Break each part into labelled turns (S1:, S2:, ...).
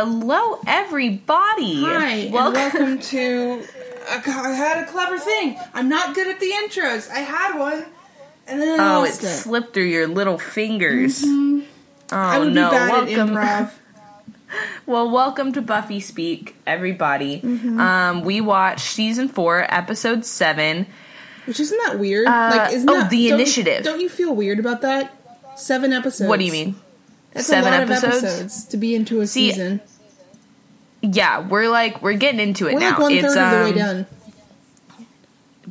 S1: Hello, everybody.
S2: Hi,
S1: Welcome.
S2: welcome to. I had a clever thing. I'm not good at the intros. I had one, and then I
S1: Oh, it
S2: it.
S1: slipped through your little fingers. Oh
S2: I would
S1: no!
S2: be bad
S1: welcome.
S2: at improv.
S1: Well, welcome to Buffy Speak, everybody.
S2: Mm-hmm.
S1: Um, we watched season four, episode seven.
S2: Which isn't that weird?
S1: Uh,
S2: like, isn't
S1: oh,
S2: that,
S1: The
S2: don't-
S1: Initiative.
S2: Don't you feel weird about that? Seven episodes.
S1: What do you mean?
S2: That's
S1: Seven
S2: a lot
S1: episodes?
S2: of episodes to be into a
S1: See,
S2: season.
S1: Yeah, we're like we're getting into it
S2: We're
S1: now.
S2: like one third
S1: it's
S2: of the way
S1: um,
S2: done.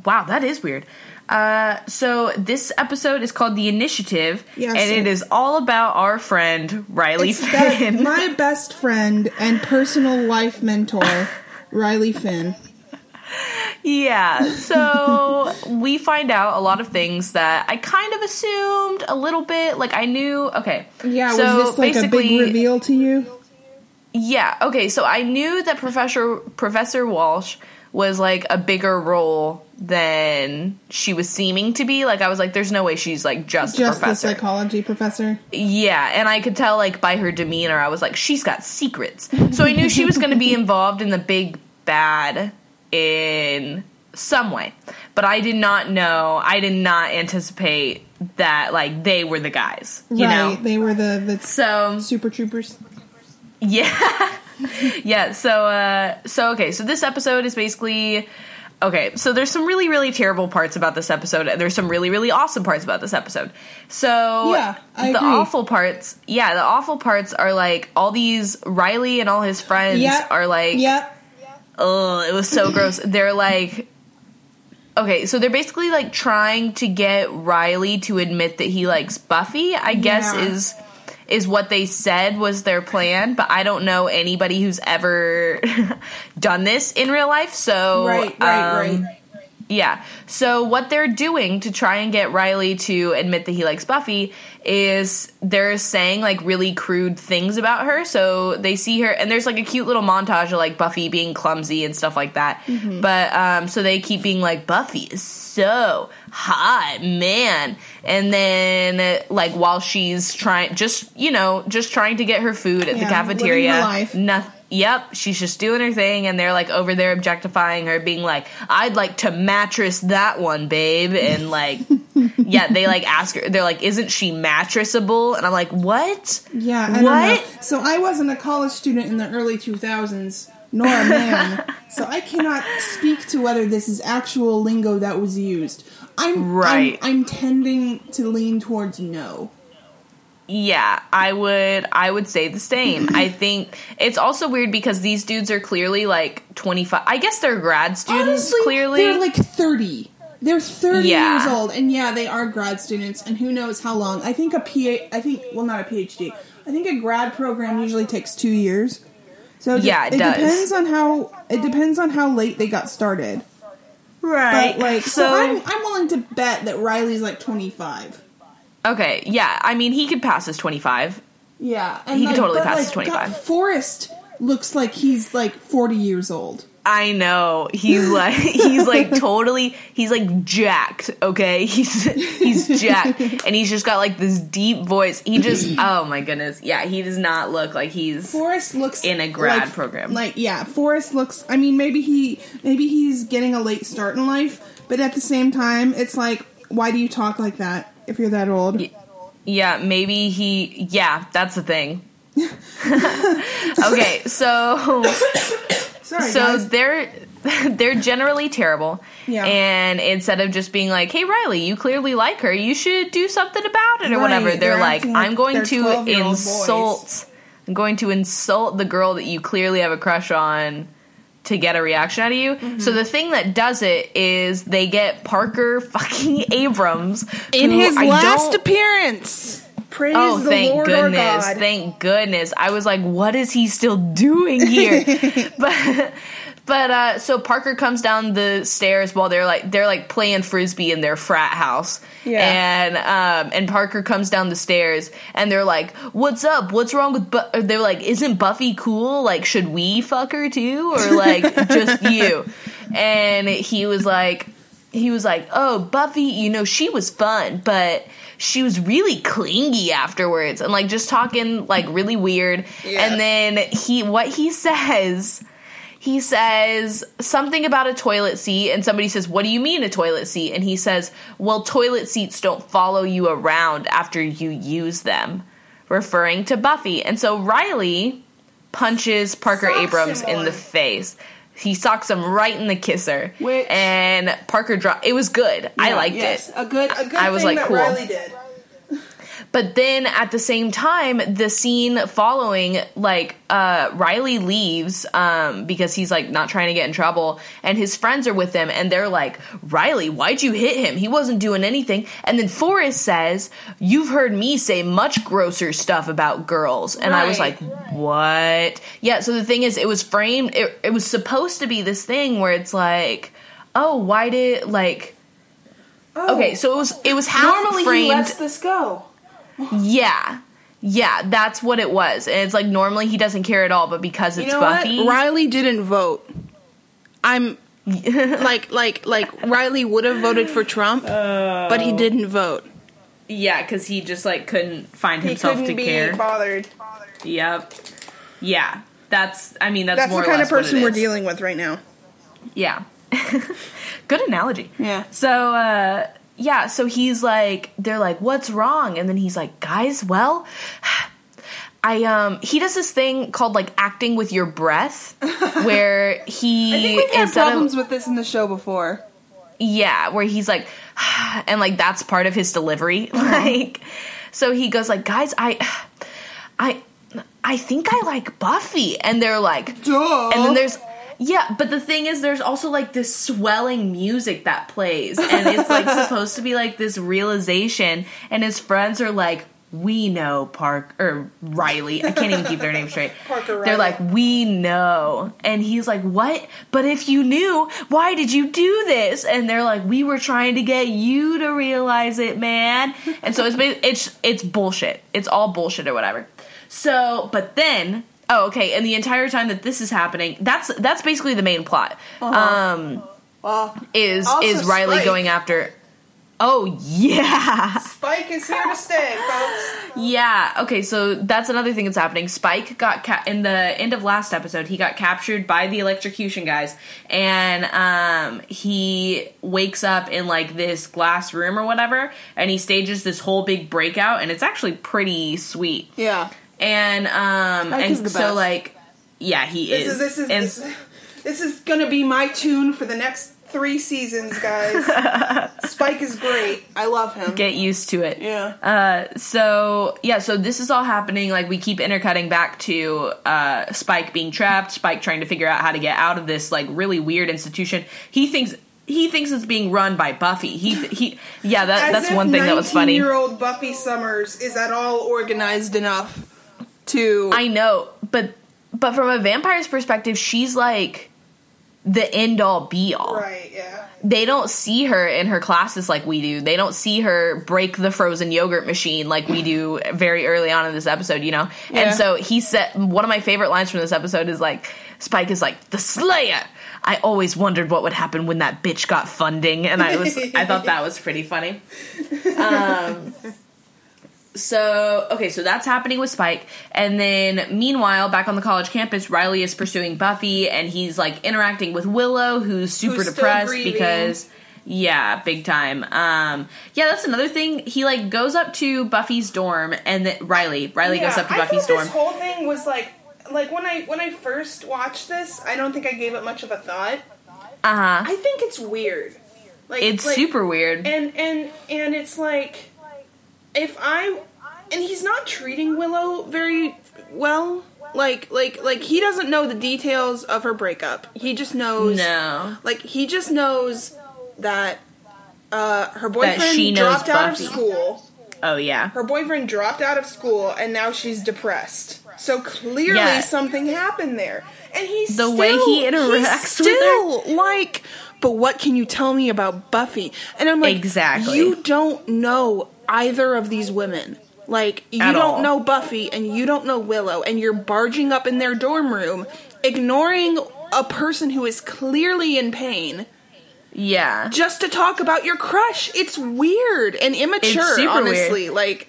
S1: Wow, that is weird. Uh, so this episode is called The Initiative,
S2: Yeah,
S1: and
S2: so-
S1: it is all about our friend Riley
S2: It's that,
S1: Finn.
S2: my best friend and personal life mentor, Riley Finn.
S1: yeah, so we find out a lot of things that I kind of assumed a little bit. Like I knew. Okay,
S2: Yeah,
S1: so
S2: was this like a big reveal to you?
S1: Yeah. Okay. So I knew that Professor Professor Walsh was like a bigger role than she was seeming to be. Like I was like, there's no way she's like just, a
S2: Just the psychology professor.
S1: yeah, and I could tell like by her demeanor, I was like, she's got secrets. So I knew she was going to be involved in the big bad in some way, but I did not know. I did not anticipate that like they were the guys. You
S2: right.
S1: know.
S2: They were the, the
S1: So
S2: super troopers.
S1: Yeah. yeah, so uh so okay, so this episode is basically okay, so there's some really really terrible parts about this episode and there's some really really awesome parts about this episode. So
S2: Yeah, I
S1: the
S2: agree.
S1: awful parts, yeah, the awful parts are like all these Riley and all his friends
S2: Yep.
S1: are like
S2: yeah,
S1: Oh, it was so gross. They're like Okay, so they're basically like trying to get Riley to admit that he likes Buffy, I guess
S2: Yeah.
S1: is is what they said was their plan, but I don't know anybody who's ever done this in real life. So
S2: Right, right,
S1: um,
S2: right.
S1: Yeah. So what they're doing to try and get Riley to admit that he likes Buffy is they're saying like really crude things about her. So they see her and there's like a cute little montage of like Buffy being clumsy and stuff like that.
S2: Mm-hmm.
S1: But um so they keep being like Buffy is so hot, man. And then like while she's trying just you know, just trying to get her food at the cafeteria.
S2: living her life.
S1: Nothing Yep, she's just doing her thing, and they're like over there objectifying her, being like, "I'd like to mattress that one, babe," and like, yeah, they like ask her, they're like, "Isn't she mattressable?" And I'm like, "What?"
S2: Yeah, I don't
S1: What?
S2: know. So I wasn't a college student in the early 2000s, nor a man, so I cannot speak to whether this is actual lingo that was used. I'm
S1: Right.
S2: I'm, I'm tending to lean towards no.
S1: Yeah, I would, I would say the same. I think it's also weird because these dudes are clearly like 25. I guess they're grad students.
S2: Honestly,
S1: clearly,
S2: they're like 30. They're 30
S1: Yeah.
S2: years old, and yeah, they are grad students, and who knows how long. I think a PA, I think, well, not a PhD. I think a grad program usually takes two years. So it,
S1: Yeah, it does.
S2: depends on how it depends on how late they got started.
S1: right?
S2: But like, so, I'm I'm willing to bet that Riley's like 25.
S1: Okay, yeah. I mean, he could pass as 25.
S2: Yeah, and
S1: He could totally pass
S2: like,
S1: as 25.
S2: God, Forrest looks like he's like 40 years old.
S1: I know he's like he's like totally he's like jacked. Okay, he's he's jacked, and he's just got like this deep voice. He just oh my goodness, yeah, he does not look like he's
S2: Forrest looks
S1: In a grad
S2: like-
S1: program.
S2: Like yeah, Forrest looks. I mean, maybe he maybe he's getting a late start in life, but at the same time, it's like, why do you talk like that if you're that old?
S1: yeah maybe he yeah that's the thing. okay, so
S2: Sorry,
S1: so
S2: guys.
S1: they're they're generally terrible.
S2: Yeah.
S1: And instead of just being like, "Hey Riley, you clearly like her. You should do something about it or
S2: Right,
S1: whatever," they're,
S2: they're
S1: like, "I'm going to
S2: 12-year-old
S1: insult. I'm going to insult the girl that you clearly have a crush on." To get a reaction out of you.
S2: Mm-hmm.
S1: So the thing that does it is they get Parker fucking Abrams
S2: in his
S1: I
S2: last appearance. Praise
S1: Oh,
S2: the
S1: thank
S2: Lord our
S1: goodness.
S2: God.
S1: Thank goodness. I was like, what is he still doing here? but but uh so Parker comes down the stairs while they're like they're like playing frisbee in their frat house.
S2: Yeah.
S1: And um and Parker comes down the stairs and they're like, "What's up? What's wrong with Bu-? They're like, "Isn't Buffy cool? Like should we fuck her too or like just you?" And he was like he was like, "Oh, Buffy, you know, she was fun, but she was really clingy afterwards." And like just talking like really weird.
S2: Yeah.
S1: And then he what he says he says something about a toilet seat and somebody says, "What do you mean a toilet seat?" And he says, "Well, toilet seats don't follow you around after you use them." Referring to Buffy. And so Riley punches Parker
S2: Socks
S1: Abrams in the face. He socks him right in the kisser.
S2: Which-
S1: and Parker dropped. It was good. I liked
S2: yes.
S1: it.
S2: A good, a good
S1: I was
S2: thing
S1: like,
S2: that
S1: cool.
S2: Riley did.
S1: But then at the same time, the scene following, like, uh, Riley leaves um, because he's like not trying to get in trouble, and his friends are with him, and they're like, Riley, why'd you hit him? He wasn't doing anything. And then Forrest says, You've heard me say much grosser stuff about girls. And I was like,
S2: Right.
S1: What? Yeah, so the thing is, it was framed, it, it was supposed to be this thing where it's like, Oh, why did, like,
S2: Oh.
S1: okay, so it was, it was half
S2: Normally
S1: framed.
S2: he lets this go.
S1: Yeah. Yeah, that's what it was. And it's like normally he doesn't care at all, but because it's
S2: you know
S1: Buffy.
S2: what? Riley didn't vote. I'm like, like, like Riley would have voted for Trump, but he didn't vote.
S1: Yeah, because he just like couldn't find
S2: He
S1: himself
S2: couldn't
S1: to
S2: be
S1: care.
S2: bothered.
S1: Yep. Yeah. That's I mean that's,
S2: That's
S1: more
S2: the kind of person we're dealing with right now.
S1: Yeah. Good analogy.
S2: Yeah.
S1: So uh yeah, so he's like they're like, What's wrong? And then he's like, Guys, well I um he does this thing called like acting with your breath where he
S2: I think we've had
S1: instead of-
S2: problems with this in the show before.
S1: Yeah, where he's like, and like that's part of his delivery. Like, so he goes like, guys, I, I, I think I like Buffy, and they're like,
S2: Duh.
S1: and then there's. Yeah, but the thing is, there's also like this swelling music that plays, and it's like supposed to be like this realization, and his friends are like, "We know Park or Riley. I can't even keep their name straight.
S2: Parker
S1: They're
S2: Riley.
S1: like, we know. And he's like, what? But if you knew, why did you do this? And they're like, we were trying to get you to realize it, man. And so it's it's it's bullshit. It's all bullshit or whatever. So, but then, oh, okay. And the entire time that this is happening, that's that's basically the main plot. Um,
S2: Uh,
S1: is is Riley
S2: Spike.
S1: going after? Oh yeah.
S2: Spike is here to stay, folks.
S1: Yeah. Okay. So that's another thing that's happening. Spike got ca- in the end of last episode. He got captured by the electrocution guys, and um, he wakes up in like this glass room or whatever, and he stages this whole big breakout, and it's actually pretty sweet.
S2: Yeah.
S1: And um,
S2: Spike
S1: and
S2: is the
S1: so
S2: best.
S1: like, yeah, he
S2: This
S1: is.
S2: is this is
S1: and
S2: this, this is gonna be my tune for the next three seasons, guys. Spike is great. I love him.
S1: get used to it.
S2: yeah.
S1: Uh, so yeah, so this is all happening. Like we keep intercutting back to uh, Spike being trapped, Spike trying to figure out how to get out of this like really weird institution. He thinks he thinks it's being run by Buffy. He he yeah, that that's one thing that was funny.
S2: Year old Buffy Summers is at all organized enough to.
S1: I know, but but from a vampire's perspective, she's like the end all be all.
S2: right. Yeah.
S1: they don't see her in her classes like we do. They don't see her break the frozen yogurt machine like we do very early on in this episode, you know?
S2: Yeah.
S1: And so he said, one of my favorite lines from this episode is like, Spike is like, the Slayer! I always wondered what would happen when that bitch got funding. And I was, I thought that was pretty funny. Um, so, okay, so that's happening with Spike. And then, meanwhile, back on the college campus, Riley is pursuing Buffy and he's like interacting with Willow, who's super
S2: Who's
S1: depressed because. Yeah, big time. Um, yeah, that's another thing. He like goes up to Buffy's dorm, and then Riley, Riley goes up to
S2: I
S1: Buffy's dorm.
S2: This whole thing was like, like when I when I first watched this, I don't think I gave it much of a thought.
S1: Uh huh.
S2: I think it's weird. Like
S1: It's
S2: like-
S1: super weird.
S2: and and and it's like if I and he's not treating Willow very well. Like like like he doesn't know the details of her breakup. He just knows
S1: no.
S2: like he just knows that uh her boyfriend
S1: she knows
S2: dropped out of
S1: Buffy.
S2: school.
S1: Oh yeah.
S2: Her boyfriend dropped out of school and now she's depressed. So clearly
S1: Yeah.
S2: something happened there. And he's
S1: The
S2: still,
S1: way he
S2: he's
S1: interacts with her.
S2: still like but what can you tell me about Buffy? And I'm like
S1: Exactly.
S2: you don't know either of these women. Like you
S1: At
S2: don't
S1: all.
S2: know Buffy and you don't know Willow and you're barging up in their dorm room ignoring a person who is clearly in pain
S1: Yeah.
S2: just to talk about your crush. It's weird and immature, honestly. Like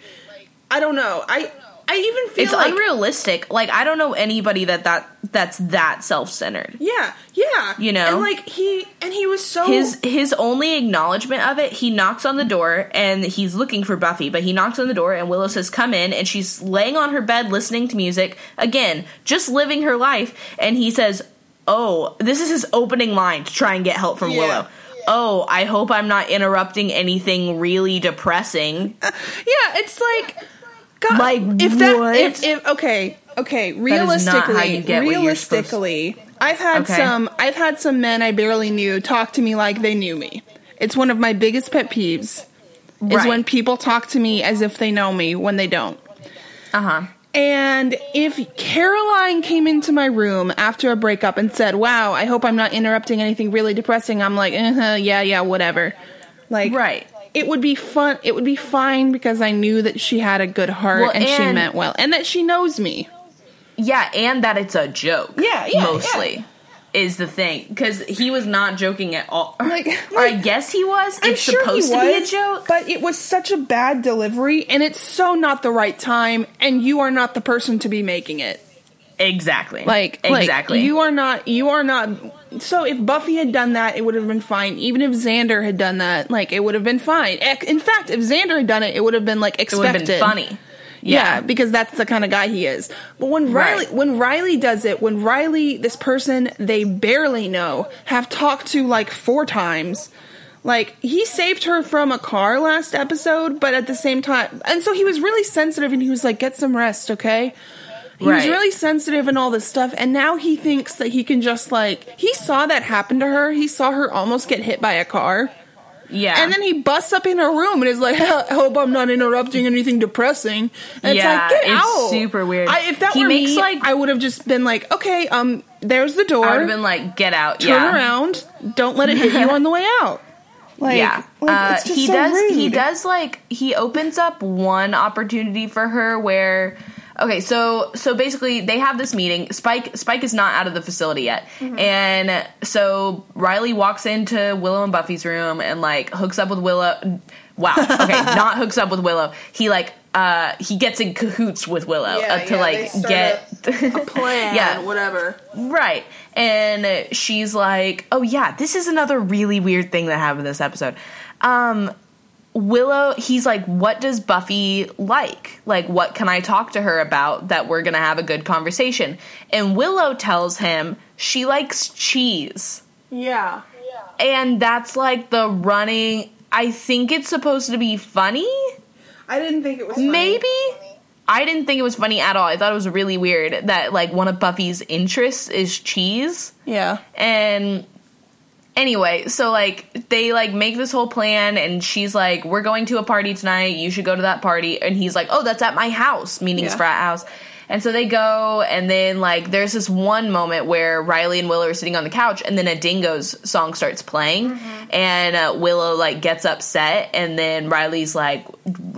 S2: I don't know. I I even feel
S1: It's
S2: like
S1: unrealistic. Like I don't know anybody that that that's that self-centered.
S2: Yeah, yeah.
S1: You know?
S2: And like he and he was so
S1: His his only acknowledgement of it, he knocks on the door and he's looking for Buffy, but he knocks on the door and Willow says, "Come in," and she's laying on her bed listening to music again, just living her life, and he says, "Oh, this is his opening line to try and get help from
S2: Yeah.
S1: Willow." Oh, I hope I'm not interrupting anything really depressing.
S2: Yeah, it's like God,
S1: Like,
S2: if that
S1: what?
S2: if, if okay, okay, realistically,
S1: how you get what you're
S2: realistically, I've had
S1: Okay.
S2: some I've had some men I barely knew talk to me like they knew me. It's one of my biggest pet peeves is when people talk to me as if they know me when they don't.
S1: Uh huh.
S2: And if Caroline came into my room after a breakup and said, "Wow, I hope I'm not interrupting anything really depressing," I'm like, uh-huh, "Yeah, yeah, whatever." Like,
S1: Right.
S2: It would be fun. It would be fine because I knew that she had a good heart
S1: Well,
S2: and, she meant well, and that she knows me.
S1: Yeah, and that it's a joke.
S2: Yeah, yeah,
S1: mostly is the thing because he was not joking at all.
S2: Like-
S1: or I guess he was.
S2: I'm
S1: it's
S2: sure he
S1: supposed to be a joke.
S2: but it was such a bad delivery, and it's so not the right time, and you are not the person to be making it.
S1: Exactly.
S2: Like
S1: exactly.
S2: like, you are not you are not so if Buffy had done that it would have been fine even if Xander had done that like it would have been fine in fact if Xander had done it it would have been like
S1: it would
S2: expected
S1: have been funny.
S2: yeah.
S1: Yeah.
S2: because that's the kind of guy he is but when Riley
S1: Right.
S2: when Riley does it when Riley this person they barely know have talked to like four times like he saved her from a car last episode but at the same time and so he was really sensitive and he was like get some rest okay he was really sensitive and all this stuff, and now he thinks that he can just like he saw that happen to her. He saw her almost get hit by a car,
S1: Yeah.
S2: and then he busts up in her room and is like, "I hope I'm not interrupting anything depressing." And
S1: Yeah,
S2: it's like, get
S1: it's
S2: out!
S1: super weird.
S2: I, if that
S1: He
S2: were
S1: makes,
S2: me,
S1: like-
S2: I would have just been like, "Okay, um, there's the door.
S1: I would have been like, get out.
S2: Turn
S1: yeah.
S2: around. Don't let it hit you on the way out." Like,
S1: yeah,
S2: like,
S1: uh, he
S2: so
S1: does. He does like he opens up one opportunity for her where. Okay, so so basically they have this meeting. Spike Spike is not out of the facility yet,
S2: Mm-hmm.
S1: and so Riley walks into Willow and Buffy's room and like hooks up with Willow. Wow. Okay, not hooks up with Willow. He like uh he gets in cahoots with Willow
S2: Yeah,
S1: uh, to
S2: yeah,
S1: like get
S2: a plan,
S1: Yeah.
S2: whatever.
S1: Right. And she's like, "Oh yeah, this is another really weird thing that happened this episode." Um Willow, he's like, "What does Buffy like? Like what can I talk to her about that we're going to have a good conversation?" And Willow tells him she likes cheese.
S2: Yeah.
S1: And that's like the running I think it's supposed to be funny.
S2: I didn't think it was funny.
S1: Maybe I didn't think it was funny at all. I thought it was really weird that like one of Buffy's interests is cheese.
S2: Yeah.
S1: And anyway, so like they like make this whole plan and she's like, We're going to a party tonight, you should go to that party. And he's like, Oh, that's at my house, meaning his
S2: Yeah.
S1: frat house. And so they go and then like there's this one moment where Riley and Willow are sitting on the couch and then a dingo's song starts playing and uh, Willow like gets upset and then Riley's like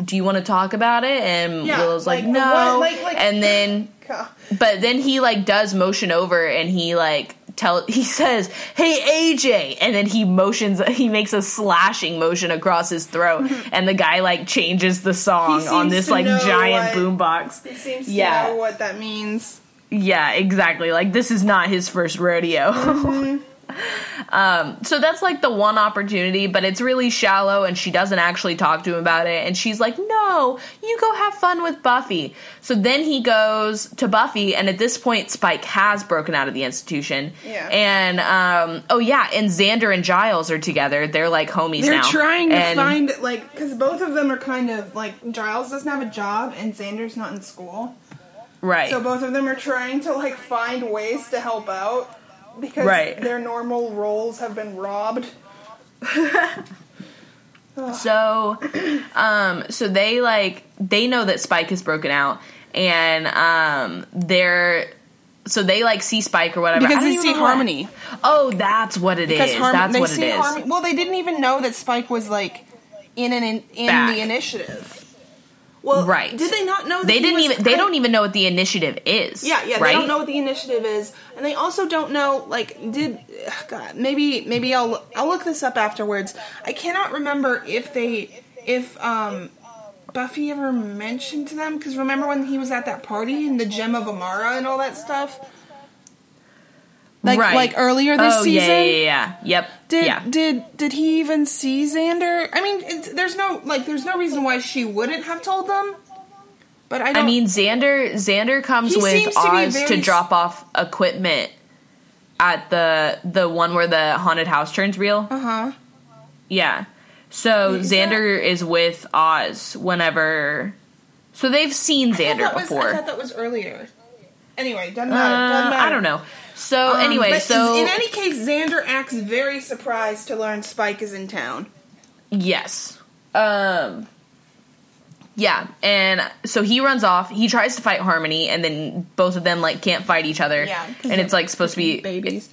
S1: do you want to talk about it? And
S2: Yeah,
S1: Willow's like,
S2: like,
S1: no.
S2: like- like-
S1: and then but then he like does motion over and he like tell he says, "Hey AJ," and then he motions he makes a slashing motion across his throat and the guy like changes the song on this like giant boombox.
S2: He seems to
S1: Yeah.
S2: know what that means.
S1: Yeah, exactly. Like this is not his first rodeo.
S2: Mm-hmm.
S1: um, so that's like the one opportunity, but it's really shallow, and she doesn't actually talk to him about it. And she's like, "No, you go have fun with Buffy." So then he goes to Buffy, and at this point, Spike has broken out of the institution.
S2: Yeah.
S1: And um, oh yeah, and Xander and Giles are together. They're like homies
S2: They're
S1: now.
S2: trying to
S1: And-
S2: find like because both of them are kind of like Giles doesn't have a job and Xander's not in school,
S1: right.
S2: so both of them are trying to like find ways to help out because
S1: Right.
S2: their normal roles have been robbed.
S1: So, um, so they like they know that Spike has broken out, and um, they're so they like see Spike or whatever
S2: Because they see
S1: know what-
S2: Harmony.
S1: Oh, that's what it is.
S2: Because Harm-
S1: that's
S2: they
S1: what it
S2: see
S1: is.
S2: Harmony. Well, they didn't even know that Spike was like in an in, in the initiative. Well,
S1: Right.
S2: Did they not know? That
S1: They
S2: he
S1: didn't even. They don't even know what the initiative is.
S2: Yeah, yeah.
S1: Right?
S2: They don't know what the initiative is, and they also don't know. Like, did ugh, God? Maybe, maybe I'll I'll look this up afterwards. I cannot remember if they if um Buffy ever mentioned to them because remember when he was at that party in the Gem of Amara and all that stuff. Like,
S1: Right.
S2: like earlier this
S1: oh,
S2: season.
S1: yeah, yeah, yeah, yeah. Yep.
S2: Did
S1: yeah.
S2: did did he even see Xander? I mean, it's, there's no like, there's no reason why she wouldn't have told them. But I
S1: I mean, Xander. Xander comes with
S2: seems to
S1: Oz to drop off equipment at the the one where the haunted house turns real.
S2: uh huh.
S1: Yeah. So
S2: Is
S1: Xander is with Oz whenever. So they've seen
S2: I
S1: Xander
S2: was-
S1: before.
S2: I thought that was earlier. Anyway, doesn't
S1: Uh,
S2: matter. doesn't matter.
S1: I don't know. So
S2: Um,
S1: anyway, so
S2: in any case, Xander acts very surprised to learn Spike is in town.
S1: yes, um, yeah, and so he runs off. He tries to fight Harmony, and then both of them like can't fight each other.
S2: Yeah,
S1: and it's like supposed to be
S2: babies.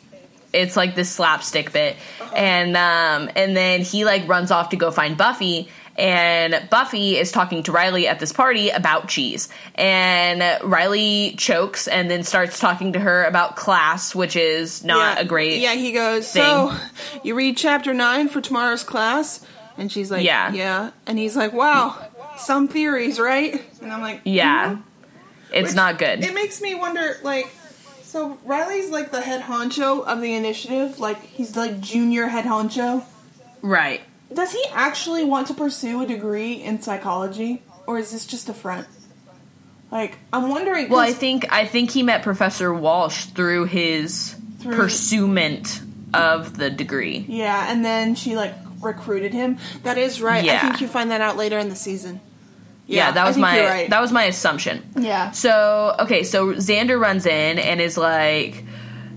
S1: it's like this slapstick bit
S2: Uh-huh.
S1: and um and then he like runs off to go find buffy and buffy is talking to riley at this party about cheese and riley chokes and then starts talking to her about class which is not
S2: yeah,
S1: a great
S2: Yeah, he goes. So you read chapter nine for tomorrow's class, and she's like,
S1: Yeah.
S2: yeah, and he's like, wow, some theories, right? And I'm like,
S1: yeah
S2: "Mhm."
S1: it's
S2: Which-
S1: not good
S2: It makes me wonder, like, so Riley's like the head honcho of the initiative, like he's like junior head honcho.
S1: right
S2: Does he actually want to pursue a degree in psychology, or is this just a front? Like, I'm wondering.
S1: well I think i think he met professor walsh through his
S2: Through-
S1: pursuement of the degree
S2: yeah, and then she like recruited him. That is right. I think you find that out later in the season.
S1: yeah, that
S2: I
S1: was my
S2: right.
S1: that was my assumption
S2: yeah.
S1: So, okay, so Xander runs in and is like,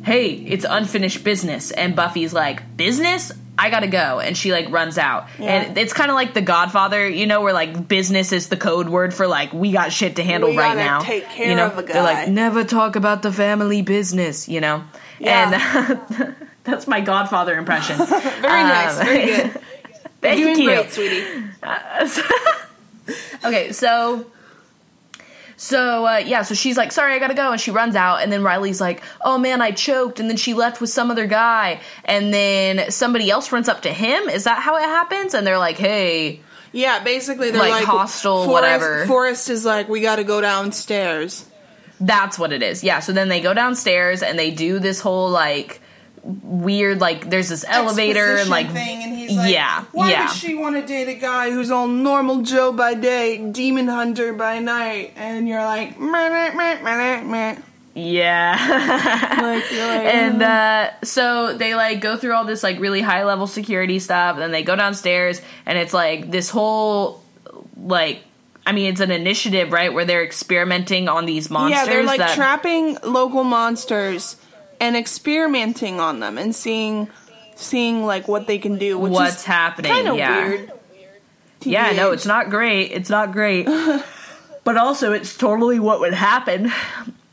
S1: hey, it's unfinished business. And Buffy's like, business? I gotta go. And she like runs out.
S2: Yeah.
S1: And it's kind of like The Godfather, you know, where like business is the code word for like, we got shit to handle
S2: We
S1: right now.
S2: take care
S1: you know,
S2: of a
S1: they're like, never talk about the family business, you know?
S2: Yeah.
S1: And that's my Godfather impression.
S2: Very nice.
S1: Um,
S2: Very good.
S1: Thank
S2: Doing
S1: you.
S2: great, sweetie.
S1: okay, so so uh, yeah, so she's like, "Sorry, I gotta go," and she runs out. And then Riley's like, "Oh man, I choked." And then she left with some other guy. And then somebody else runs up to him. Is that how it happens? And they're like, "Hey,
S2: Yeah, basically they're
S1: Like
S2: like,
S1: hostile,
S2: Forrest,
S1: whatever.
S2: Forrest is like, we got to go downstairs.
S1: that's what it is." Yeah. So then they go downstairs and they do this whole like weird like there's this elevator and like
S2: thing, and he's like,
S1: yeah
S2: Why
S1: yeah
S2: would she want to date a guy who's all normal Joe by day, demon hunter by night? And you're like, meh, meh, meh, meh, meh.
S1: yeah.
S2: like, you're like,
S1: and
S2: "Mm."
S1: uh, so they like go through all this like really high level security stuff and then they go downstairs and it's like this whole like i mean it's an initiative right where they're experimenting on these monsters
S2: yeah, they're like
S1: that
S2: trapping local monsters and experimenting on them and seeing, seeing like what they can do. Which
S1: what's
S2: is
S1: happening
S2: kind of
S1: yeah
S2: weird.
S1: yeah no it's not great it's not great but also it's totally what would happen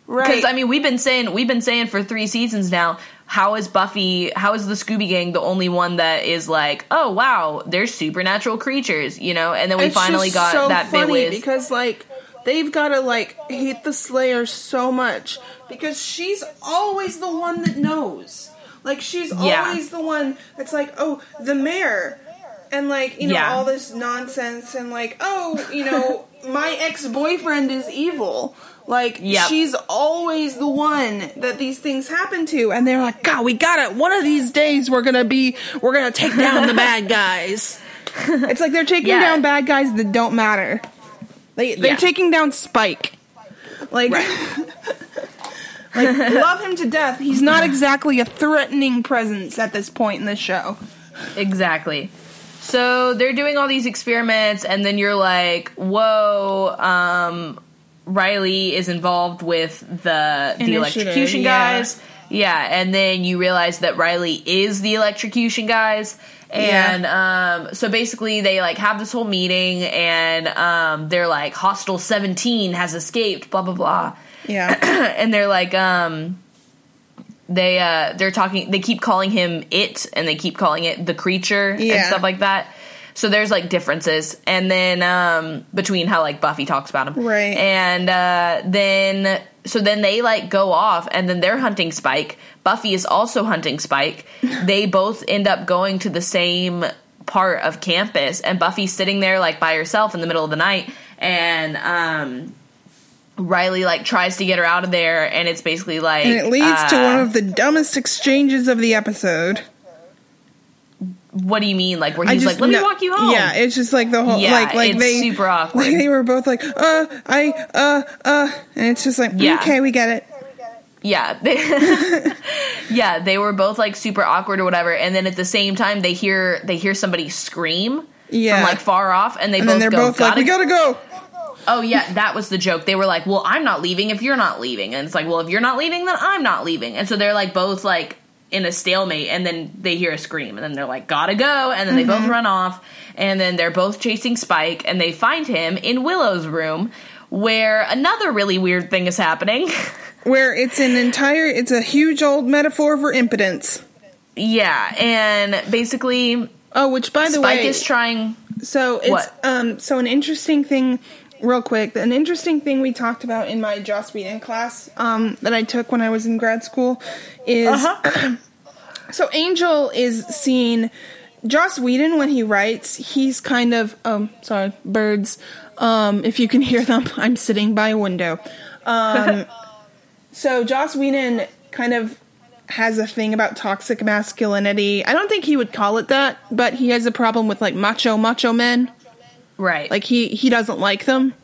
S2: right.
S1: because i mean we've been saying we've been saying for three seasons now how is buffy how is the scooby gang the only one that is like oh wow there's supernatural creatures you know and then we
S2: It's
S1: finally got
S2: so
S1: that bit with
S2: because like they've got to like hate the Slayer so much because she's always the one that knows. Like she's
S1: Yeah.
S2: always the one that's like, oh, the mayor, and like you know
S1: Yeah.
S2: all this nonsense and like, oh, you know, my ex boyfriend is evil. Like
S1: Yep.
S2: she's always the one that these things happen to, and they're like, God, we got it. One of these days, we're gonna be, we're gonna take down the bad guys. It's like they're taking
S1: Yeah.
S2: down bad guys that don't matter. They they're
S1: Yeah.
S2: taking down Spike. Like, like love him to death. He's not exactly a threatening presence at this point in the show.
S1: Exactly. So they're doing all these experiments, and then you're like, "Whoa!" Um, Riley is involved with the the electrocution
S2: yeah.
S1: guys. Yeah, and then you realize that Riley is the electrocution guys. And um, so basically, they like have this whole meeting, and um, they're like, "Hostile Seventeen has escaped." Blah blah blah.
S2: Yeah.
S1: and they're like um they uh they're talking they keep calling him it and they keep calling it the creature and stuff like that So there's like differences, and then um, between how like Buffy talks about him,
S2: Right.
S1: And uh, then so then they like go off, and then they're hunting Spike. Buffy is also hunting Spike. they both end up going to the same part of campus, and Buffy's sitting there like by herself in the middle of the night, and um, Riley like tries to get her out of there, and it's basically like
S2: And it leads to
S1: uh,
S2: one of the dumbest exchanges of the episode.
S1: What do you mean? Like where he's
S2: just
S1: like, "Let
S2: no-
S1: me walk you home."
S2: Yeah, it's just like the whole
S1: Yeah,
S2: like like
S1: it's
S2: they
S1: super awkward.
S2: Like they were both like, uh, I, uh, uh, and it's just like,
S1: Yeah.
S2: okay, we get it.
S1: yeah, they, yeah. They were both like super awkward or whatever, and then at the same time, they hear they hear somebody scream
S2: Yeah.
S1: from like far off, and they
S2: and
S1: both
S2: they're
S1: go,
S2: both like, we gotta go.
S1: Oh yeah, that was the joke. They were like, "Well, I'm not leaving if you're not leaving," and it's like, "Well, if you're not leaving, then I'm not leaving." And so they're like both like in a stalemate, and then they hear a scream, and then they're like, "Gotta go!" And then they
S2: Mm-hmm.
S1: both run off, and then they're both chasing Spike, and they find him in Willow's room, where another really weird thing is happening.
S2: Where it's an entire, it's a huge old metaphor for impotence.
S1: yeah, and basically,
S2: Oh, which by the way Spike
S1: is trying.
S2: So it's
S1: What?
S2: um so an interesting thing real quick, an interesting thing we talked about in my Joss Whedon class um that I took when I was in grad school is
S1: Uh-huh.
S2: so Angel is seen Joss Whedon when he writes, he's kind of um sorry, birds. Um if you can hear them, I'm sitting by a window. Um so Joss Whedon kind of has a thing about toxic masculinity. I don't think he would call it that, but he has a problem with like macho macho men.
S1: Right.
S2: Like he he doesn't like them.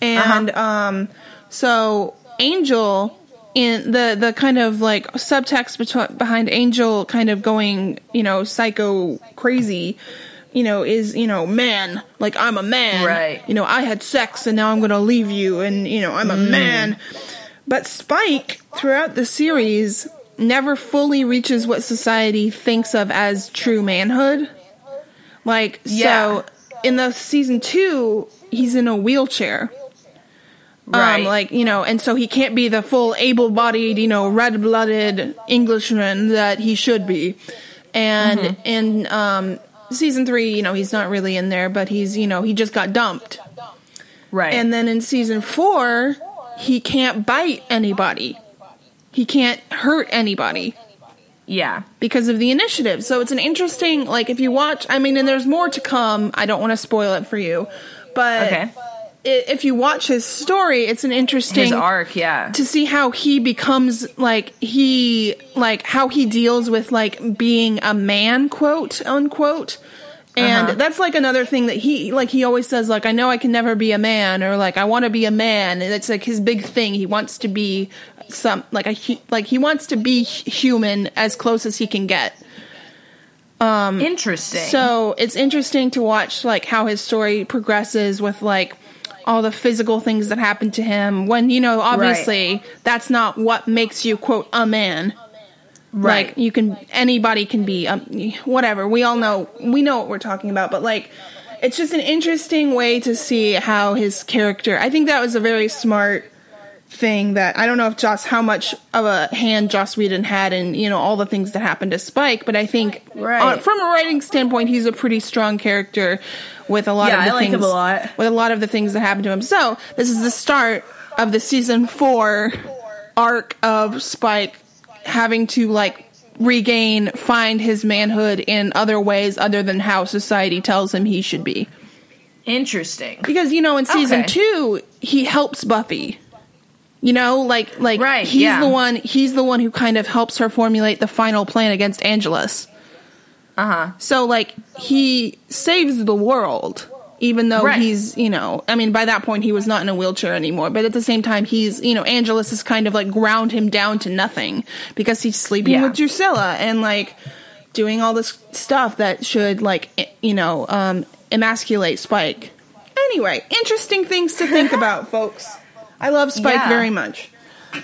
S2: And um so Angel in the the kind of like subtext behind Angel kind of going, you know, psycho crazy, you know, is, you know, man, like I'm a man.
S1: Right.
S2: You know, I had sex and now I'm going to leave you and you know, I'm a man. But Spike throughout the series never fully reaches what society thinks of as true manhood. Like
S1: Yeah.
S2: so in the season 2, he's in a wheelchair.
S1: right.
S2: Um, like, you know, and so he can't be the full able bodied, you know, red blooded Englishman that he should be. And
S1: Mm-hmm.
S2: in um, season three, you know, he's not really in there, but he's, you know, he just got dumped.
S1: right.
S2: And then in season four, he can't bite anybody, he can't hurt ananybody
S1: yeah.
S2: because of the initiative. So it's an interesting, like, if you watch, I mean, and there's more to come. I don't want to spoil it for you, but
S1: Okay.
S2: if you watch his story, it's an interesting
S1: His arc, yeah.
S2: to see how he becomes like he like how he deals with like being a man quote unquote and
S1: Uh-huh.
S2: that's like another thing that he like he always says like i know i can never be a man or like i want to be a man and it's like his big thing he wants to be some like a like he wants to be human as close as he can get Um,
S1: Interesting.
S2: so it's interesting to watch like how his story progresses with like all the physical things that happen to him when you know obviously that's not what makes you quote a man
S1: right.
S2: like you can anybody can be um, whatever we all know we know what we're talking about but like it's just an interesting way to see how his character i think that was a very smart thing that i don't know if joss how much of a hand joss whedon had in you know all the things that happened to spike but i think
S1: Right.
S2: uh, from a writing standpoint he's a pretty strong character with a lot
S1: Yeah,
S2: of the
S1: I like
S2: things
S1: him a lot.
S2: with a lot of the things that happened to him so this is the start of the season four arc of spike having to like regain find his manhood in other ways other than how society tells him he should be
S1: Interesting.
S2: because you know in season
S1: Okay.
S2: 2 he helps buffy you know like like
S1: Right,
S2: he's
S1: yeah.
S2: the one he's the one who kind of helps her formulate the final plan against angelus
S1: Uh huh.
S2: so like he saves the world even though
S1: Right.
S2: he's you know i mean by that point he was not in a wheelchair anymore but at the same time he's you know angelus has kind of like ground him down to nothing because he's sleeping
S1: Yeah.
S2: with drusilla and like doing all this stuff that should like you know um emasculate spike anyway interesting things to think about folks i love spike
S1: Yeah.
S2: very much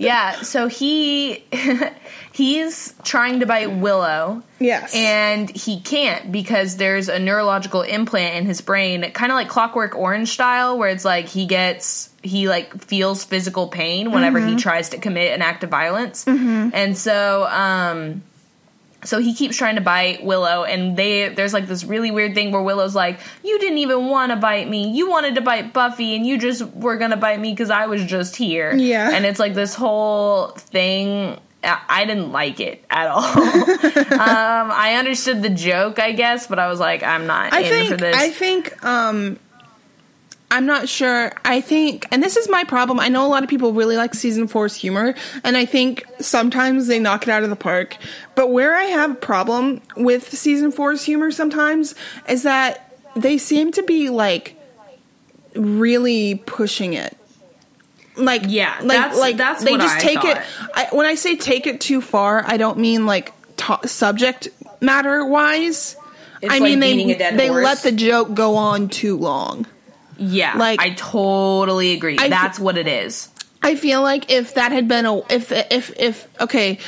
S1: Yeah. So he he's trying to bite Willow.
S2: yes
S1: And he can't because there's a neurological implant in his brain, kind of like Clockwork Orange style, where it's like he gets he like feels physical pain whenever he tries to commit an act of violence, and so um, so he keeps trying to bite Willow, and they there's like this really weird thing where Willow's like, "You didn't even want to bite me. You wanted to bite Buffy, and you just were gonna bite me because I was just here."
S2: Yeah.
S1: and it's like this whole thing. I didn't like it at all. um, I understood the joke, I guess, but I was like, I'm not
S2: I
S1: in
S2: think
S1: for this.
S2: I think um I'm not sure. I think and this is my problem. I know a lot of people really like season 4's humor and I think sometimes they knock it out of the park. But where I have a problem with season 4's humor sometimes is that they seem to be like really pushing it. Like
S1: Yeah,
S2: like
S1: that's-
S2: like
S1: that's
S2: they just
S1: I
S2: take it. I, when I say take it too far, I don't mean like subject matter wise.
S1: It's
S2: I
S1: like
S2: mean, they they
S1: horse.
S2: let the joke go on too long.
S1: Yeah,
S2: like-
S1: I totally agree.
S2: I-
S1: That's what it is.
S2: I feel like if that had been a if if if okay,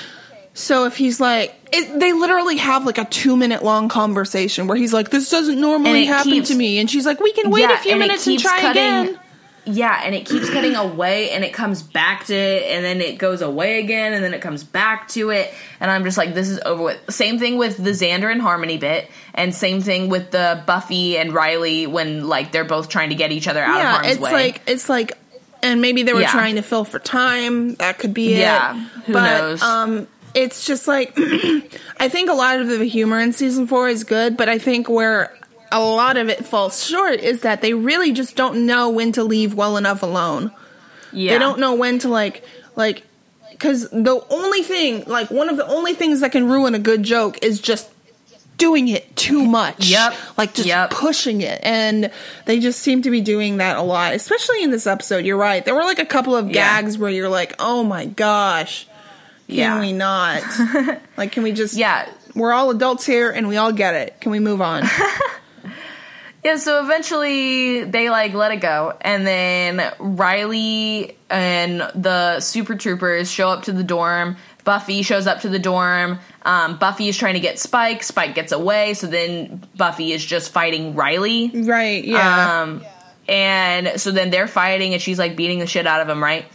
S2: so if he's like it, they literally have like a two minute long conversation where he's like, "This doesn't normally happen
S1: keeps-
S2: to me," and she's like, "We can wait
S1: Yeah,
S2: a few
S1: and
S2: minutes and try
S1: cutting-
S2: again."
S1: Yeah, and it keeps cutting away and it comes back to it and then it goes away again and then it comes back to it and I'm just like this is over with. Same thing with the Xander and Harmony bit and same thing with the Buffy and Riley when like they're both trying to get each other out of
S2: Yeah,
S1: harm's
S2: it's
S1: way.
S2: like it's like, and maybe they were
S1: Yeah.
S2: trying to fill for time. That could be
S1: Yeah,
S2: it.
S1: who
S2: but,
S1: knows?
S2: Um, it's just like I think a lot of the humor in season four is good, but I think where a lot of it falls short is that they really just don't know when to leave well enough alone.
S1: yeah.
S2: They don't know when to like like because the only thing like one of the only things that can ruin a good joke is just doing it too much.
S1: Yep.
S2: Like just
S1: Yep.
S2: pushing it. And they just seem to be doing that a lot, especially in this episode. You're right. There were like a couple of
S1: Yeah.
S2: gags where you're like, oh my gosh. Can
S1: Yeah.
S2: we not? like, can we just.
S1: Yeah.
S2: We're all adults here and we all get it. Can we move on?
S1: Yeah, so eventually they like let it go, and then Riley and the Super Troopers show up to the dorm. Buffy shows up to the dorm. Um, Buffy is trying to get Spike. Spike gets away, so then Buffy is just fighting Riley.
S2: right. Yeah.
S1: Um, and so then they're fighting, and she's like beating the shit out of him, right?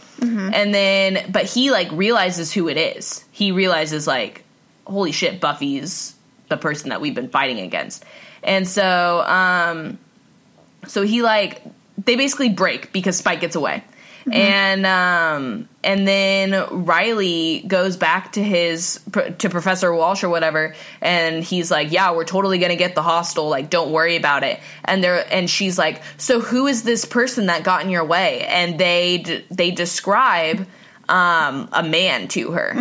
S1: And then, but he like realizes who it is. He realizes like, holy shit, Buffy's the person that we've been fighting against. And so, um, so he like they basically break because Spike gets away. And um and then Riley goes back to his to Professor Walsh or whatever and he's like, "Yeah, we're totally going to get the hostile, like don't worry about it." And they're and she's like, "So who is this person that got in your way?" And they d- they describe um a man to her.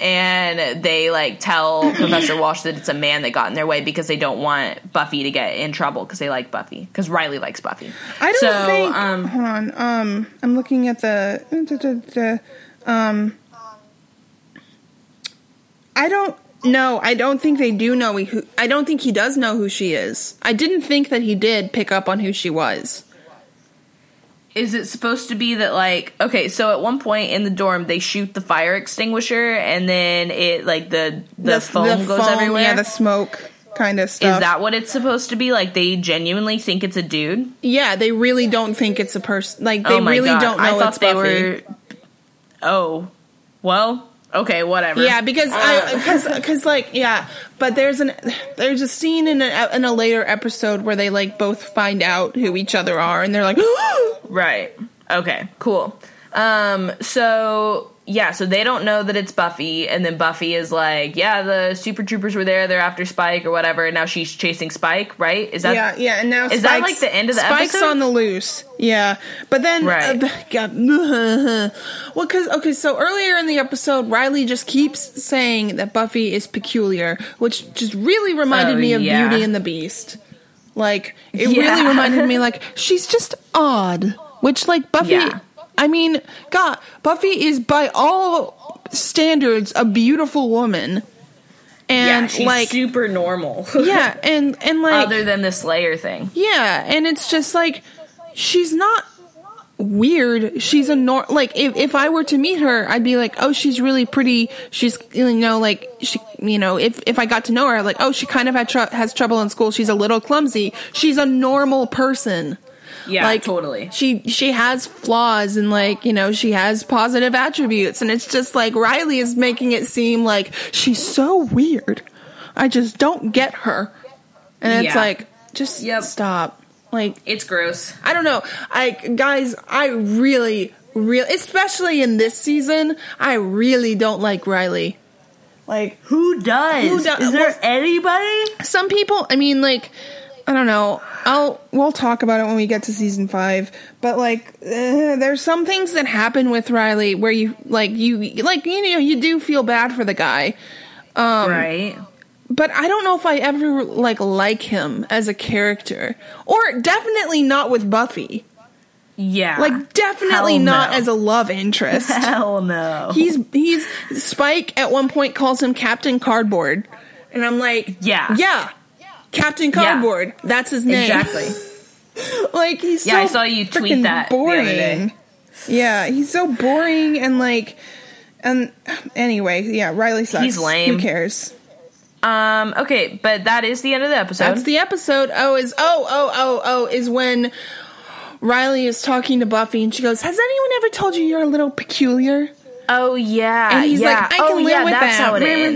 S1: And they like tell Professor Walsh that it's a man that got in their way because they don't want Buffy to get in trouble because they like Buffy because Riley likes Buffy.
S2: I don't
S1: so,
S2: think.
S1: um,
S2: hold on. Um, I'm looking at the. Um, I don't. No, I don't think they do know who. I don't think he does know who she is. I didn't think that he did pick up on who she was.
S1: Is it supposed to be that like okay so at one point in the dorm they shoot the fire extinguisher and then it like the the, foam goes
S2: foam,
S1: everywhere
S2: Yeah, the smoke kind of stuff.
S1: is that what it's supposed to be like they genuinely think it's a dude
S2: Yeah, they really don't think it's a person. Like they
S1: oh my
S2: really
S1: god
S2: don't know
S1: i thought
S2: it's
S1: they
S2: Buffy.
S1: were oh well okay whatever
S2: Yeah, because
S1: Uh.
S2: I because because like yeah, but there's an there's a scene in a in a later episode where they like both find out who each other are, and they're like,
S1: Right. Okay, cool. Um, so yeah, so they don't know that it's Buffy, and then Buffy is like, Yeah, the super troopers were there, they're after Spike or whatever, and now she's chasing Spike, right? Is that
S2: yeah, yeah, and now
S1: Is that,
S2: Spike's-
S1: like, the end of the
S2: Spike's
S1: episode?
S2: on the loose. Yeah, but then
S1: Right.
S2: uh, God, well, because okay, so earlier in the episode, Riley just keeps saying that Buffy is peculiar, which just really reminded
S1: Oh,
S2: me of
S1: yeah.
S2: Beauty and the Beast. Like it
S1: Yeah.
S2: really reminded me, like she's just odd. Which like Buffy,
S1: Yeah.
S2: I mean, God, Buffy is by all standards a beautiful woman,
S1: yeah,
S2: and
S1: she's
S2: like
S1: super normal.
S2: yeah, and and like
S1: Other than the Slayer thing.
S2: yeah, and it's just like she's not weird. She's a nor like if if I were to meet her, I'd be like, "Oh, she's really pretty. She's you know like she you know, if if I got to know her, like, "Oh, she kind of had tr- has trouble in school. She's a little clumsy. She's a normal person."
S1: Yeah,
S2: like
S1: totally.
S2: She she has flaws and like, you know, she has positive attributes and it's just like Riley is making it seem like she's so weird. I just don't get her. And it's
S1: Yeah.
S2: like, just
S1: Yep.
S2: stop. Like,
S1: It's gross.
S2: I don't know. I guys, I really, really, especially in this season, I really don't like Riley. Like
S1: Who does?
S2: Who does-
S1: Is there
S2: well-
S1: anybody?
S2: some people, I mean, like I don't know. I'll we'll talk about it when we get to season five. But like, uh, there's some things that happen with Riley where you like you like you know you do feel bad for the guy. Um,
S1: right.
S2: but I don't know if I ever like like him as a character, or definitely not with Buffy.
S1: Yeah.
S2: Like definitely not
S1: no.
S2: as a love interest.
S1: Hell no.
S2: he's he's Spike at one point calls him Captain Cardboard, and I'm like,
S1: Yeah.
S2: yeah, Captain
S1: Yeah.
S2: Cardboard. That's his name.
S1: exactly.
S2: like he's
S1: Yeah,
S2: so
S1: I saw you tweet that the other
S2: boring.
S1: day.
S2: Yeah, he's so boring and like, and anyway, yeah, Riley sucks.
S1: He's lame.
S2: Who cares?
S1: Um. Okay, but that is the end of the episode.
S2: That's the episode. Oh, is oh oh oh oh is when Riley is talking to Buffy and she goes, "Has anyone ever told you you're a little peculiar?"
S1: Oh yeah.
S2: And he's
S1: yeah.
S2: like, "I can
S1: oh,
S2: live
S1: yeah,
S2: with
S1: that's
S2: that."
S1: how it is.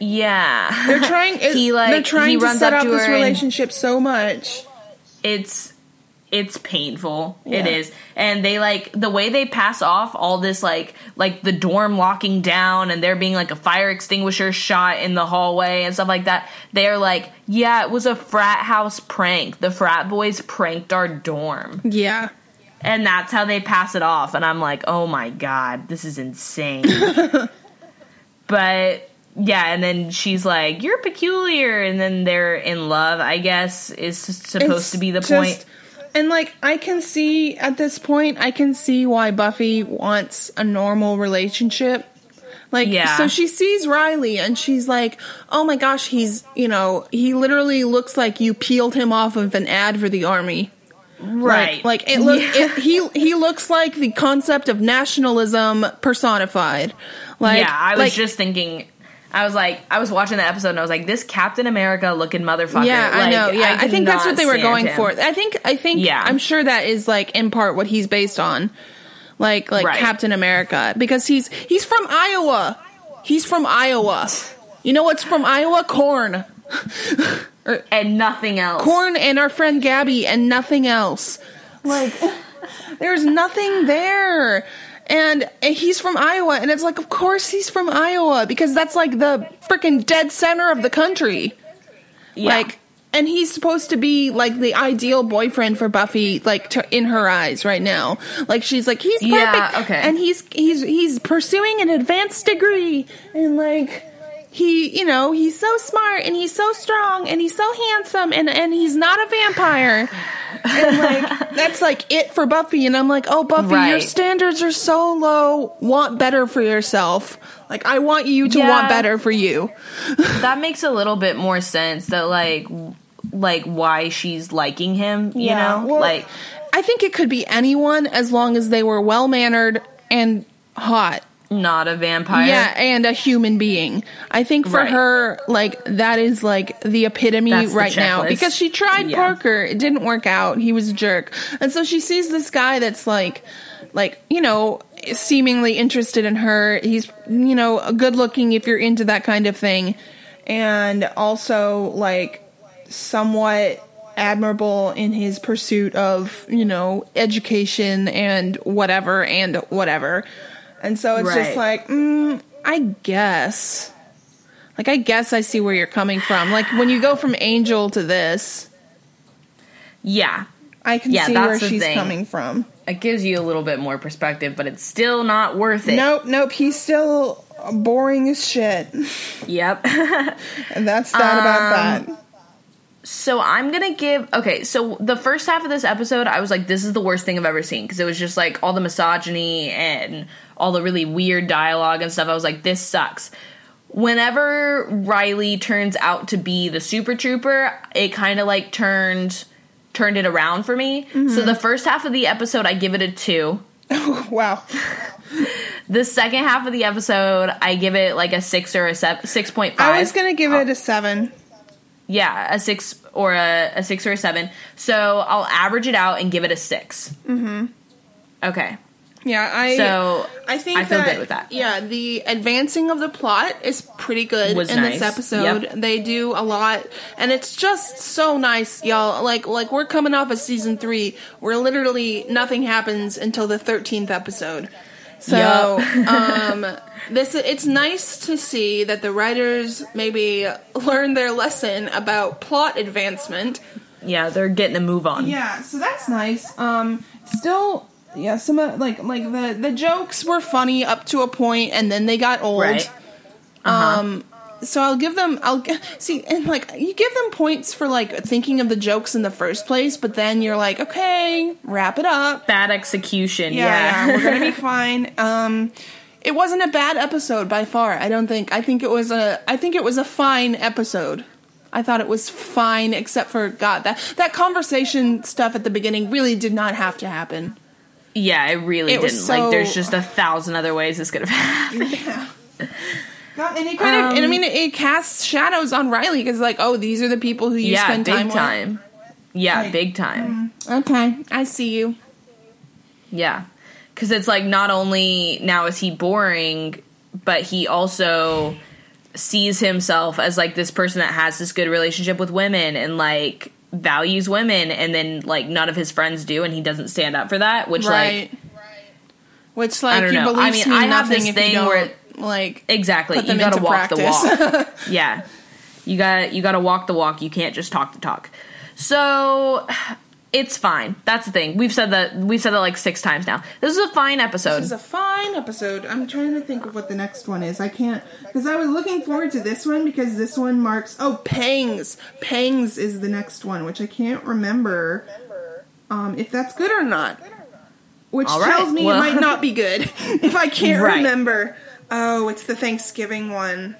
S2: yeah, They're
S1: Yeah.
S2: trying.
S1: He, like,
S2: they're trying
S1: he
S2: to set
S1: up
S2: up
S1: to
S2: this relationship so much.
S1: it's it's painful it
S2: Yeah.
S1: is and they like the way they pass off all this like like the dorm locking down and there being like a fire extinguisher shot in the hallway and stuff like that they're like yeah it was a frat house prank the frat boys pranked our dorm
S2: Yeah.
S1: And that's how they pass it off and i'm like oh my god this is insane but yeah and then she's like you're peculiar and then they're in love i guess is supposed
S2: It's
S1: to be the
S2: just-
S1: point
S2: And like I can see at this point, I can see why Buffy wants a normal relationship. Like
S1: Yeah.
S2: so she sees Riley and she's like, "Oh my gosh, he's, you know, he literally looks like you peeled him off of an ad for the army."
S1: Right
S2: Like, like it look it, he he looks like the concept of nationalism personified. Like
S1: yeah, I was
S2: like,
S1: just thinking. I was like, I was watching the episode and I was like, this Captain America looking motherfucker.
S2: Yeah, I know. Yeah, I,
S1: could
S2: think that's what they were going
S1: him.
S2: for. I think I think
S1: Yeah.
S2: I'm sure that is like in part what he's based on. Like like
S1: Right.
S2: Captain America because he's he's from Iowa. He's from Iowa. You know what's from Iowa? Corn.
S1: and nothing else.
S2: Corn and our friend Gabby and nothing else. Like there's nothing there. And he's from Iowa and it's like of course he's from Iowa because that's like the freaking dead center of the country.
S1: Yeah.
S2: Like, and he's supposed to be like the ideal boyfriend for Buffy, like to, in her eyes right now. Like she's like he's perfect,
S1: Yeah, okay.
S2: and he's he's he's pursuing an advanced degree, and like he, you know, he's so smart and he's so strong and he's so handsome, and and he's not a vampire. and like that's like it for Buffy, and I'm like, oh Buffy, your standards are so low. Want better for yourself. Like I want you to
S1: Yeah.
S2: want better for you.
S1: that makes a little bit more sense. That like, like why she's liking him. You know,
S2: well,
S1: like
S2: I think it could be anyone as long as they were well mannered and hot.
S1: Not a vampire.
S2: Yeah, and a human being. I think for
S1: Right.
S2: her, like that is like the epitome
S1: That's the
S2: right now because she tried
S1: Yeah.
S2: Parker, it didn't work out. He was a jerk, and so she sees this guy that's like, like you know, seemingly interested in her. He's you know good looking if you're into that kind of thing, and also like somewhat admirable in his pursuit of you know education and whatever and whatever and so it's just like mm, i guess like i guess i see where you're coming from like when you go from angel to this
S1: yeah.
S2: i can
S1: Yeah,
S2: see where she's
S1: thing.
S2: coming from
S1: It gives you a little bit more perspective, but it's still not worth it.
S2: nope nope he's still boring as shit
S1: Yep.
S2: and that's that about
S1: Um,
S2: that
S1: So I'm gonna give okay. So the first half of this episode, I was like, "This is the worst thing I've ever seen" because it was just like all the misogyny and all the really weird dialogue and stuff. I was like, "This sucks." Whenever Riley turns out to be the Super Trooper, it kind of like turned turned it around for me. So the first half of the episode, I give it a two.
S2: wow
S1: The second half of the episode, I give it like a six or a seven, six point five.
S2: i was gonna give it a seven
S1: Yeah, a six or a, a six or a seven. So I'll average it out and give it a 6 Mm-hmm. Okay.
S2: Yeah, I
S1: So
S2: I think
S1: I feel
S2: that,
S1: good with that.
S2: Yeah, the advancing of the plot is pretty good
S1: Was
S2: in
S1: nice.
S2: this episode.
S1: Yep.
S2: They do a lot, and it's just so nice, y'all. Like like we're coming off of season three, where literally nothing happens until the thirteenth episode. So
S1: Yep.
S2: um, this it's nice to see that the writers maybe learn their lesson about plot advancement.
S1: yeah, they're getting a move on.
S2: Yeah, so that's nice. Um, still, yeah, some of like like the the jokes were funny up to a point, and then they got old.
S1: Right. Uh-huh.
S2: Um, so I'll give them. I'll see, and like you give them points for like thinking of the jokes in the first place, but then you're like, okay, wrap it up.
S1: Bad execution.
S2: Yeah,
S1: Yeah.
S2: yeah, we're gonna be fine. Um, it wasn't a bad episode by far. I don't think. I think it was a. I think it was a fine episode. I thought it was fine, except for God that that conversation stuff at the beginning really did not have to happen.
S1: Yeah, it really
S2: It
S1: didn't.
S2: so-
S1: Like, there's just a thousand other ways this could have happened.
S2: God, and it kind of, and I
S1: Um,
S2: mean, it, it casts shadows on Riley because, like, oh, these are the people who you
S1: yeah,
S2: spend
S1: big
S2: time,
S1: time. Yeah,
S2: Like,
S1: big time.
S2: with. Okay, I see you.
S1: Yeah. Because it's like not only now is he boring, but he also sees himself as like this person that has this good relationship with women and like values women and then like none of his friends do and he doesn't stand up for that which
S2: Right.
S1: like
S2: Which, like, I
S1: don't
S2: your
S1: know. I mean,
S2: mean
S1: I have
S2: nothing
S1: this
S2: if
S1: thing
S2: you
S1: where-
S2: like,
S1: exactly. you gotta
S2: into
S1: walk the walk. yeah. You got you gotta walk the walk. You can't just talk the talk. So it's fine that's the thing we've said that we've said that like six times now this is a fine episode
S2: This is a fine episode. I'm trying to think of what the next one is. I can't because I was looking forward to this one because this one marks oh Pangs. Pangs is the next one, which I can't remember um, if that's good or not. Which
S1: right,
S2: tells me
S1: well-
S2: it might not be good if I can't
S1: Right.
S2: remember. Oh, it's the Thanksgiving one.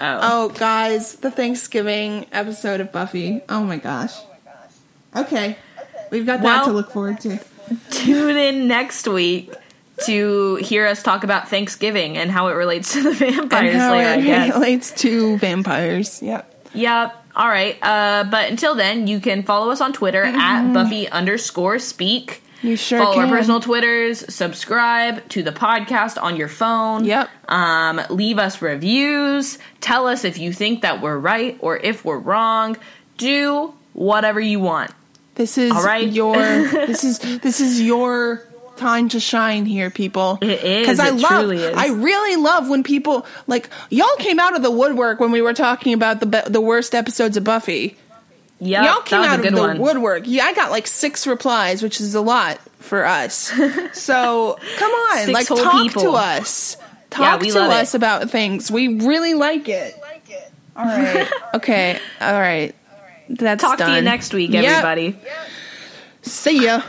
S1: oh.
S2: Oh, guys, the Thanksgiving episode of Buffy. Oh my gosh. Okay, we've got that
S1: Well-
S2: to look forward to.
S1: tune in next week to hear us talk about Thanksgiving and how it relates to the Vampire
S2: and how
S1: Slayer, I
S2: it
S1: guess.
S2: relates to vampires. Yep.
S1: Yep. All right. Uh, but until then, you can follow us on Twitter at Buffy underscore speak.
S2: Mm-hmm. You sure
S1: follow our personal Twitters. Subscribe to the podcast on your phone.
S2: Yep.
S1: Um, leave us reviews. Tell us if you think that we're right or if we're wrong. Do whatever you want.
S2: This is
S1: All right.
S2: your this is this is your time to shine here, people.
S1: It is.
S2: Because I
S1: It
S2: love
S1: truly is.
S2: I really love when people like y'all came out of the woodwork when we were talking about the the worst episodes of Buffy.
S1: Yeah.
S2: y'all came
S1: that was
S2: out
S1: a good
S2: of the
S1: one.
S2: woodwork. Yeah, I got like six replies, which is a lot for us. so come on,
S1: Six
S2: like talk
S1: people.
S2: to us. Talk
S1: we
S2: to us
S1: it.
S2: about things. We really like it. All right. okay. All right. That's
S1: Talk to you next week,
S2: Yep.
S1: everybody.
S2: See ya.